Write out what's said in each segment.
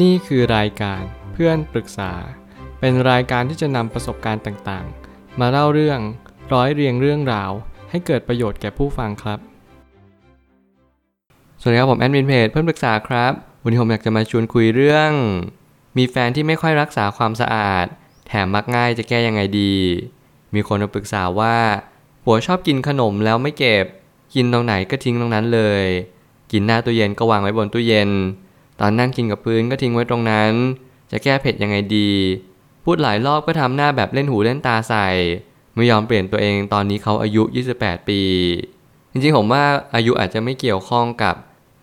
นี่คือรายการเพื่อนปรึกษา เป็นรายการที่จะนำประสบการณ์ต่างๆ มาเล่าเรื่องร้อยเรียงเรื่องราว ให้เกิดประโยชน์แก่ผู้ฟังครับ สวัสดีครับผมแอดมินเพจเพื่อนปรึกษาครับ วันนี้ผมอยากจะมาชวนคุยเรื่อง มีแฟนที่ไม่ค่อยรักษาความสะอาด แถมมักง่ายจะแก้ยังไงดี มีคนมาปรึกษาว่าผัวชอบกินขนมแล้วไม่เก็บ กินตรงไหนก็ทิ้งตรงนั้นเลย กินหน้าตู้เย็นก็วางไว้บนตู้เย็น ตอนนั่งกินกับพื้นก็ทิ้งไว้ตรงนั้น จะแก้เผ็ดยังไงดี พูดหลายรอบก็ทำหน้าแบบเล่นหูเล่นตาใส่ ไม่ยอมเปลี่ยนตัวเองตอนนี้เขาอายุ 28 ปี จริงๆผมว่าอายุอาจจะไม่เกี่ยวข้องกับ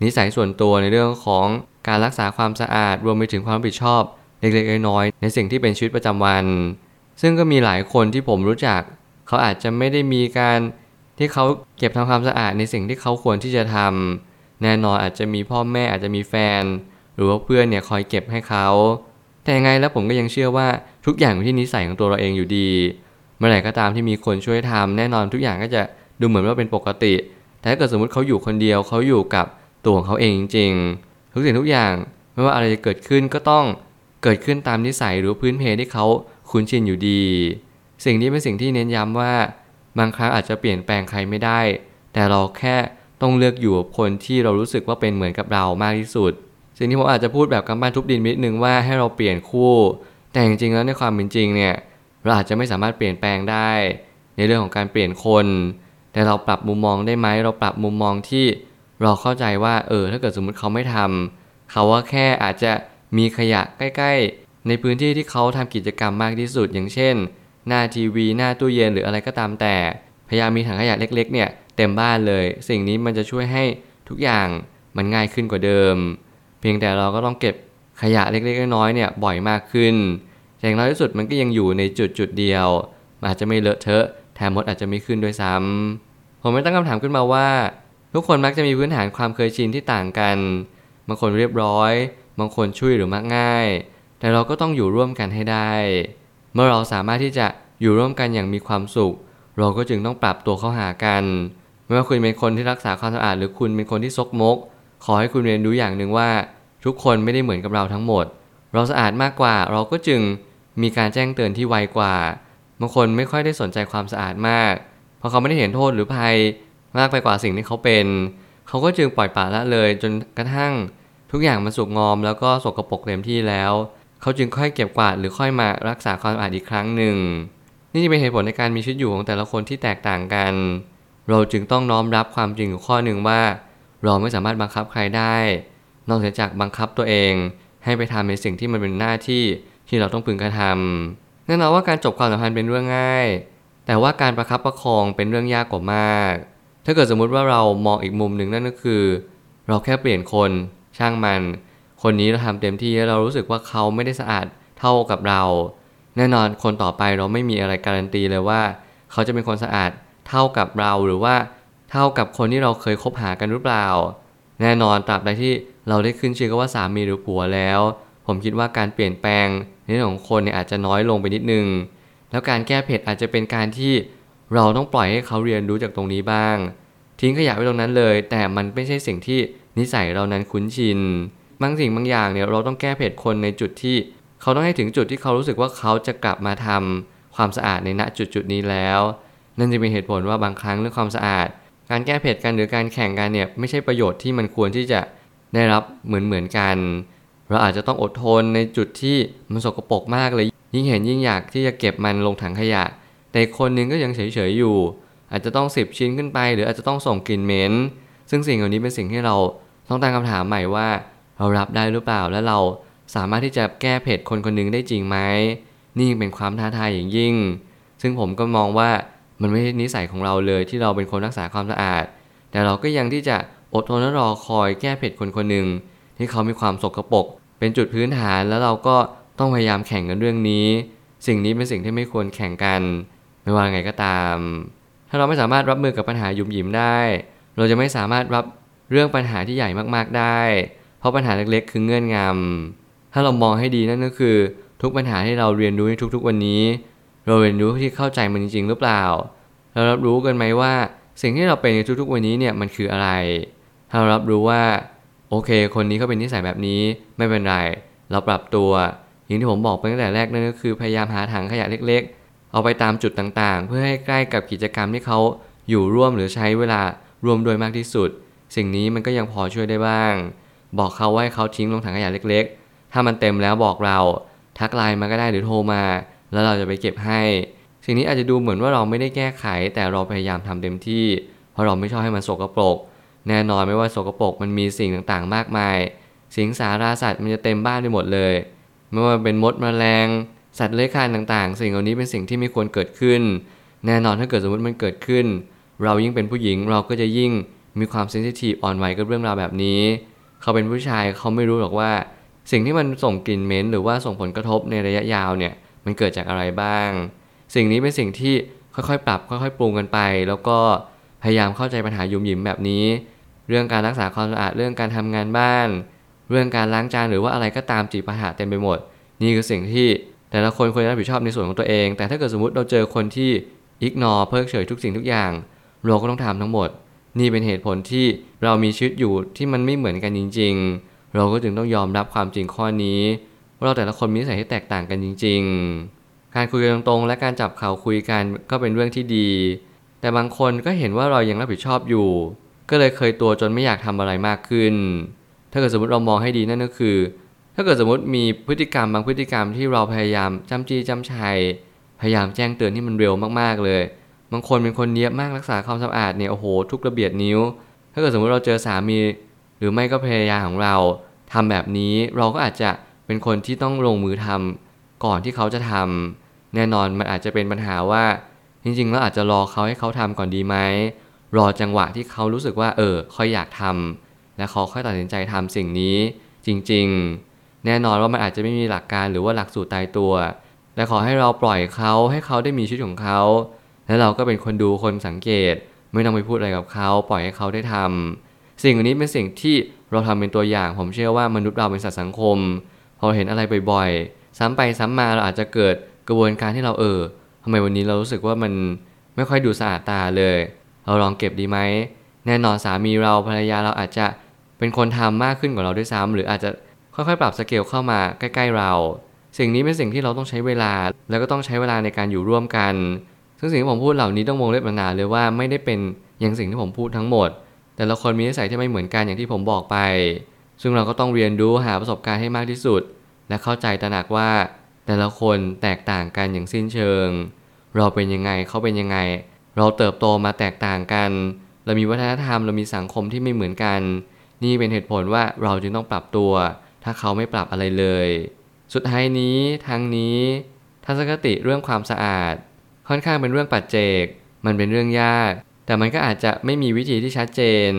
นิสัยส่วนตัวในเรื่องของการรักษาความสะอาดรวมไปถึงความรับผิดชอบเล็กๆน้อยๆในสิ่งที่เป็นชีวิตประจำวัน ซึ่งก็มีหลายคนที่ผมรู้จัก เขาอาจจะไม่ได้มีการที่เขาเก็บทำความสะอาดในสิ่งที่เขาควรที่จะทำ แน่นอนอาจจะมีพ่อแม่อาจจะมีแฟน หรือว่าเพื่อนเนี่ยคอยเก็บให้เขา แต่ยังไงแล้วผมก็ยังเชื่อว่าทุกอย่างอยู่ที่นิสัยของตัวเราเองอยู่ดี เมื่อไหร่ก็ตามที่มีคนช่วยทำแน่นอนทุกอย่างก็จะดูเหมือนว่าเป็นปกติ แต่ถ้าเกิดสมมติเขาอยู่คนเดียวเขาอยู่กับตัวของเขาเองจริงๆทุกสิ่งทุกอย่างไม่ว่าอะไรจะเกิดขึ้นก็ต้องเกิดขึ้นตามนิสัยหรือพื้นเพที่เขาคุ้นชินอยู่ดี สิ่งนี้เป็นสิ่งที่เน้นย้ำว่า บางครั้งอาจจะเปลี่ยนแปลงใครไม่ได้ แต่เราแค่ ต้องเลือกอยู่กับคนที่เรารู้สึกว่าเป็นเหมือนกับเรามากที่สุด สิ่งที่ผมอาจจะพูดแบบกำบ้านทุบดินนิดนึงว่าให้เราเปลี่ยนคู่ แต่จริงๆแล้วในความเป็นจริงเนี่ยเราอาจจะไม่สามารถเปลี่ยนแปลงได้ ในเรื่องของการเปลี่ยนคน แต่เราปรับมุมมองได้ไหมเราปรับมุมมองที่เราเข้าใจว่าเออถ้าเกิดสมมติเขาไม่ทำเขาว่าแค่อาจจะมีขยะใกล้ ๆ ในพื้นที่ที่เขาทำกิจกรรมมากที่สุดอย่างเช่น หน้าทีวี หน้าตู้เย็นหรืออะไรก็ตามแต่พยายามมีถังขยะเล็ก ๆ เนี่ย เต็มบ้านเลย สิ่งนี้มันจะช่วยให้ทุกอย่างมันง่ายขึ้นกว่าเดิม เพียงแต่เราก็ต้องเก็บขยะเล็กๆน้อยๆเนี่ยบ่อยมากขึ้น อย่างน้อยที่สุดมันก็ยังอยู่ในจุดจุดเดียว มันอาจจะไม่เลอะเทอะแถมมดอาจจะไม่ขึ้นด้วยซ้ำผมไม่ตั้งคำถามขึ้นมาว่า ทุกคนมักจะมีพื้นฐานความเคยชินที่ต่างกัน บางคนเรียบร้อย บางคนช่วยหรือมักง่าย แต่เราก็ต้องอยู่ร่วมกันให้ได้ เมื่อเราสามารถที่จะอยู่ร่วมกันอย่างมีความสุข เราก็จึงต้องปรับตัวเข้าหากัน ไม่ว่าคุณเป็นคนที่รักษาความสะอาด หรือคุณเป็นคนที่ซกมก ขอให้คุณเรียนรู้อย่างหนึ่งว่า ทุกคนไม่ได้เหมือนกับเราทั้งหมด เราสะอาดมากกว่า เราก็จึงมีการแจ้งเตือนที่ไวกว่าบางคนไม่ค่อยได้สนใจความสะอาดมาก เพราะเขาไม่ได้เห็นโทษหรือภัยมากไปกว่าสิ่งที่เขาเป็น เขาก็จึงปล่อยปละละเลยจนกระทั่ง ทุกอย่างมันสุกงอมแล้วก็สกรปรกเต็มที่แล้ว เขาจึงค่อยเก็บกวาดหรือค่อยมารักษาความสะอาดอีกครั้งหนึ่ง นี่จะเป็นเหตุผลในการมีชีวิตอยู่ของแต่ละคนที่แตกต่างกัน เราจึงต้องน้อมรับความจริงอยู่ข้อหนึ่งว่า เราไม่สามารถบังคับใครได้ นอกจากบังคับตัวเอง ให้ไปทำในสิ่งที่มันเป็นหน้าที่ที่เราต้องพึงกระทำแน่นอนว่าการจบความสัมพันธ์เป็นเรื่องง่าย แต่ว่าการประคับประคองเป็นเรื่องยากกว่ามาก ถ้าเกิดสมมุติว่าเรามองอีกมุมหนึ่งนั่นก็คือ เราแค่เปลี่ยนคนช่างมัน คนนี้เราทำเต็มที่แล้วเรารู้สึกว่าเขาไม่ได้สะอาดเท่ากับเรา แน่นอนคนต่อไปเราไม่มีอะไรการันตีเลยว่า เขาจะเป็นคนสะอาด เท่ากับเราหรือว่าเท่ากับคนที่เราเคยคบหากันหรือเปล่า แน่นอนตราบใดที่เราได้ขึ้นชื่อว่าสามีหรือผัวแล้ว ผมคิดว่าการเปลี่ยนแปลงในเรื่องของคนเนี่ยอาจจะน้อยลงไปนิดนึง แล้วการแก้เผ็ดอาจจะเป็นการที่เราต้องปล่อยให้เขาเรียนรู้จากตรงนี้บ้าง ทิ้งขยะไว้ตรงนั้นเลย แต่มันไม่ใช่สิ่งที่นิสัยเรานั้นคุ้นชินบางสิ่งบางอย่างเนี่ยเราต้องแก้เผ็ดคนในจุดที่ เขาต้องให้ถึงจุดที่เขารู้สึกว่าเขาจะกลับมาทำความสะอาดในณจุดจุดนี้แล้ว นั่นจะเป็นเหตุผลว่าบางครั้งเรื่องความสะอาด การแก้เผ็ดกันหรือการแข่งกันเนี่ยไม่ใช่ประโยชน์ที่มันควรที่จะได้รับเหมือนเหมือนกัน เราอาจจะต้องอดทนในจุดที่มันสกปรกมากเลย ยิ่งเห็นยิ่งอยากที่จะเก็บมันลงถังขยะ แต่คนนึงก็ยังเฉยๆอยู่ อาจจะต้องสิบชิ้นขึ้นไป หรืออาจจะต้องส่งกลิ่นเหม็นซึ่งสิ่งเหล่านี้เป็นสิ่งที่เราต้องตั้งคำถามใหม่ว่า เรารับได้หรือเปล่าและเราสามารถที่จะแก้เผ็ดคนคนหนึงได้จริงไหมนี่เป็นความท้าทายอย่างยิ่ง ซึ่งผมก็มองว่า มันไม่ใช่นิสัยของเราเลยที่เราเป็นคนรักษาความสะอาด แต่เราก็ยังที่จะอดทนและรอคอยแก้เผ็ดคนคนหนึ่งที่เขามีความสกรปรกเป็นจุดพื้นฐานแล้วเราก็ต้องพยายามแข่งกันเรื่องนี้ สิ่งนี้เป็นสิ่งที่ไม่ควรแข่งกัน ไม่ว่าไงก็ตาม ถ้าเราไม่สามารถรับมือกับปัญหายุ่มยิ้มได้ เราจะไม่สามารถรับเรื่องปัญหาที่ใหญ่มากๆได้ เพราะปัญหาเล็กๆ คือเงื่อนงำถ้าเรามองให้ดีนั่นก็คือ ทุกปัญหาที่เราเรียนรู้ในทุกๆวันนี้ เราเรียนรู้ที่เข้าใจมันจริง ๆ หรือเปล่า เรารับรู้กันไหมว่า สิ่งที่เราเป็นในทุกๆวันนี้เนี่ยมันคืออะไร ถ้าเรารับรู้ว่าโอเค คนนี้เขาเป็นนิสัยแบบนี้ไม่เป็นไร เราปรับตัว อย่างที่ผมบอกไปตั้งแต่แรกนั่นก็คือพยายามหาถังขยะเล็ก ๆ เอาไปตามจุดต่างๆ เพื่อให้ใกล้กับกิจกรรมที่เขาอยู่ร่วมหรือใช้เวลาร่วมโดยมากที่สุด สิ่งนี้มันก็ยังพอช่วยได้บ้าง บอกเขาว่าให้เขาทิ้งลงถังขยะเล็ก ๆ ถ้ามันเต็มแล้วบอกเรา ทักไลน์มาก็ได้หรือโทรมา แล้วเราจะไปเก็บให้ สิ่งนี้อาจจะดูเหมือนว่าเราไม่ได้แก้ไข แต่เราพยายามทำเต็มที่ เพราะเราไม่ชอบให้มันสกปรก แน่นอนไม่ว่าสกปรกมันมีสิ่งต่างๆ มากมาย สิงสาราสัตว์มันจะเต็มบ้านไปหมดเลย ไม่ว่าเป็นมดแมลง สัตว์เลื้อยคลานต่างๆ สิ่งเหล่านี้เป็นสิ่งที่ไม่ควรเกิดขึ้น แน่นอนถ้าเกิดสมมติมันเกิดขึ้น เรายิ่งเป็นผู้หญิงเราก็จะยิ่งมีความเซนซิทีฟอ่อนไหวกับเรื่องราวแบบนี้ เขาเป็นผู้ชายเขาไม่รู้หรอกว่า สิ่งที่มันส่งกลิ่นเหม็นหรือว่าส่งผลกระทบในระยะยาวเนี่ย มันเกิดจากอะไรบ้าง สิ่งนี้เป็นสิ่งที่ค่อยๆ ปรับค่อยๆ ปรุงกันไป แล้วก็พยายามเข้าใจปัญหายุ่มหยิมแบบนี้ เรื่องการรักษาความสะอาดเรื่องการทำงานบ้าน เรื่องการล้างจานหรือว่าอะไรก็ตามจีปัญหาเต็มไปหมด นี่คือสิ่งที่แต่ละคนควรรับผิดชอบในส่วนของตัวเอง แต่ถ้าเกิดสมมติเราเจอคนที่อิกนอเพิกเฉยทุกสิ่งทุกอย่างเราก็ต้องทำทั้งหมด นี่เป็นเหตุผลที่เรามีชีวิตอยู่ที่มันไม่เหมือนกันจริง ๆ เราก็จึงต้องยอมรับความจริงข้อนี้ ว่าเราแต่ละคนมีนิสัยที่แตกต่างกันจริง ๆ การคุยกันตรงๆ และการจับเข่าคุยกันก็เป็นเรื่องที่ดี แต่บางคนก็เห็นว่าเรายังรับผิดชอบอยู่ ก็เลยเคยตัวจนไม่อยากทำอะไรมากขึ้น ถ้าเกิดสมมติเรามองให้ดีนั่นก็คือ ถ้าเกิดสมมติมีพฤติกรรมบางพฤติกรรมที่เราพยายามจำจี้จำชัยพยายามแจ้งเตือนที่มันเร็วมากๆเลย บางคนเป็นคนเนี้ยมากรักษาความสะอาดเนี่ยโอ้โหทุกระเบียดนิ้ว ถ้าเกิดสมมติเราเจอสามี หรือไม่ก็ภรรยาของเราทำแบบนี้เราก็อาจจะ เป็นคนที่ต้องลงมือทำก่อนที่เขาจะทำแน่นอนมันอาจจะเป็นปัญหาว่า จริงๆ แล้วอาจจะรอเขาให้เขาทำก่อนดีไหมรอจังหวะที่เขารู้สึกว่า เออค่อยอยากทำและเขาค่อยตัดสินใจทำสิ่งนี้จริงๆ แน่นอนว่ามันอาจจะไม่มีหลักการหรือว่าหลักสูตรตายตัวแต่ขอให้เราปล่อยเขาให้เขาได้มีชีวิตของเขา แล้วเราก็เป็นคนดูคนสังเกต ไม่ต้องไปพูดอะไรกับเขาปล่อยให้เขาได้ทำสิ่งนี้เป็นสิ่งที่เราทำเป็นตัวอย่าง ผมเชื่อว่ามนุษย์เราเป็นสัตว์สังคม พอเห็นอะไรบ่อยๆ ซ้ำไปซ้ำมาเราอาจจะเกิดกระบวนการที่เราเออทำไมวันนี้เรารู้สึกว่ามันไม่ค่อยดูสะอาดตาเลย เราลองเก็บดีไหม แน่นอนสามีเราภรรยาเราอาจจะเป็นคนทำมากขึ้นกว่าเราด้วยซ้ำหรืออาจจะค่อยๆ ปรับสเกลเข้ามาใกล้ ๆ เรา สิ่งนี้เป็นสิ่งที่เราต้องใช้เวลา แล้วก็ต้องใช้เวลาในการอยู่ร่วมกัน ซึ่งสิ่งที่ผมพูดเหล่านี้ต้องวงเล็บหนาๆเลยว่าไม่ได้เป็นอย่างสิ่งที่ผมพูดทั้งหมด แต่ละคนมีนิสัยที่ไม่เหมือนกันอย่างที่ผมบอกไป ซึ่งเราก็ต้องเรียนรู้หาประสบการณ์ให้มากที่สุด และเข้าใจตระหนักว่า แต่ละคนแตกต่างกันอย่างสิ้นเชิง เราเป็นยังไงเขาเป็นยังไง เราเติบโตมาแตกต่างกัน เรามีวัฒนธรรมเรามีสังคมที่ไม่เหมือนกัน นี่เป็นเหตุผลว่าเราจึงต้องปรับตัว ถ้าเขาไม่ปรับอะไรเลย สุดท้ายนี้ทางนี้ทัศนคติเรื่องความสะอาด ค่อนข้างเป็นเรื่องปัจเจก มันเป็นเรื่องยาก แต่มันก็อาจจะไม่มีวิธีที่ชัดเจน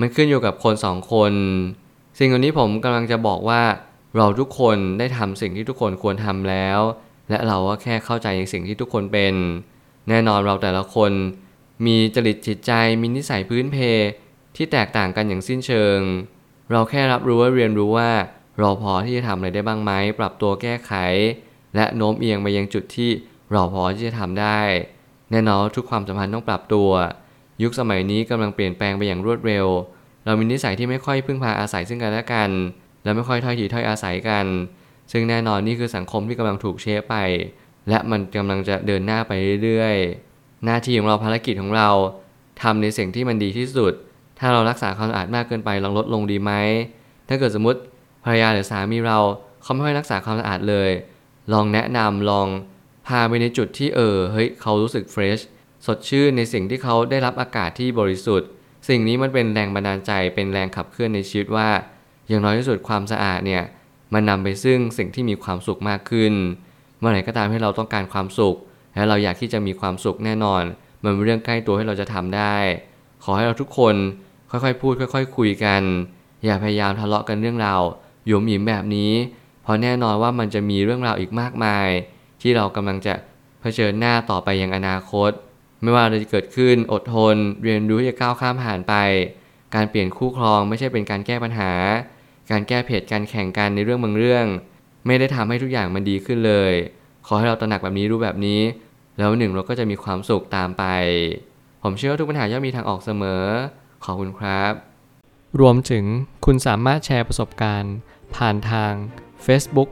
มันขึ้นอยู่กับคนสองคน สิ่งเหล่านี้ผมกำลังจะบอกว่าเราทุกคนได้ทำสิ่งที่ทุกคนควรทำแล้ว และเราก็แค่เข้าใจในสิ่งที่ทุกคนเป็น แน่นอนเราแต่ละคน มีจริตจิตใจมีนิสัยพื้นเพ ที่แตกต่างกันอย่างสิ้นเชิง เราแค่รับรู้ว่าเรียนรู้ว่า เราพอที่จะทำอะไรได้บ้างไหมปรับตัวแก้ไข และโน้มเอียงไปยังจุดที่เราพอที่จะทำได้ แน่นอนทุกความสัมพันธ์ต้องปรับตัว ยุคสมัยนี้กำลังเปลี่ยนแปลงไปอย่างรวดเร็ว เรามีนิสัยที่ไม่ค่อยพึ่งพาอาศัยซึ่งกันและกัน และไม่ค่อยถ้อยทีถ้อยอาศัยกัน ซึ่งแน่นอนนี่คือสังคมที่กำลังถูกเชฟไป และมันกำลังจะเดินหน้าไปเรื่อยๆ หน้าที่ของเราภารกิจของเราทำในสิ่งที่มันดีที่สุด ถ้าเรารักษาความสะอาดมากเกินไปลองลดลงดีไหม ถ้าเกิดสมมติภรรยาหรือสามีเราเขาไม่ค่อยรักษาความสะอาดเลย ลองแนะนำลองพาไปในจุดที่เออเฮ้ยเขารู้สึกเฟรชสดชื่นในสิ่งที่เขาได้รับอากาศที่บริสุทธิ์ สิ่งนี้มันเป็นแรงบันดาลใจเป็นแรงขับเคลื่อนในชีวิตว่า อย่างน้อยที่สุดความสะอาดเนี่ยมันนำไปซึ่งสิ่งที่มีความสุขมากขึ้น เมื่อไหร่ก็ตามให้เราต้องการความสุข และเราอยากที่จะมีความสุขแน่นอน มันเป็นเรื่องใกล้ตัวให้เราจะทำได้ ขอให้เราทุกคนค่อยๆ พูดค่อย ๆ คุยกัน อย่าพยายามทะเลาะกันเรื่องราวหยุมหยิมแบบนี้ เพราะแน่นอนว่ามันจะมีเรื่องราวอีกมากมาย ที่เรากำลังจะเผชิญหน้าต่อไปยังอนาคต ไม่ว่าอะไรจะเกิดขึ้นอดทน เรียนรู้ที่จะก้าวข้ามผ่านไป การเปลี่ยนคู่ครองไม่ใช่เป็นการแก้ปัญหา การแก้เพจการแข่งกันในเรื่องบางเรื่อง ไม่ได้ทำให้ทุกอย่างมันดีขึ้นเลย ขอให้เราตระหนักแบบนี้รู้แบบนี้ แล้วหนึ่งเราก็จะมีความสุขตามไป ผมเชื่อว่าทุกปัญหาย่อมมีทางออกเสมอ ขอบคุณครับ รวมถึงคุณสามารถแชร์ประสบการณ์ ผ่านทาง Facebook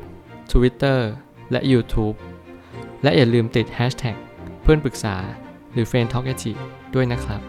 Twitter และ YouTube และอย่าลืมติด Hashtag เพื่อนปรึกษา รือ f r ร e n d t a l k a ด้วยนะครับ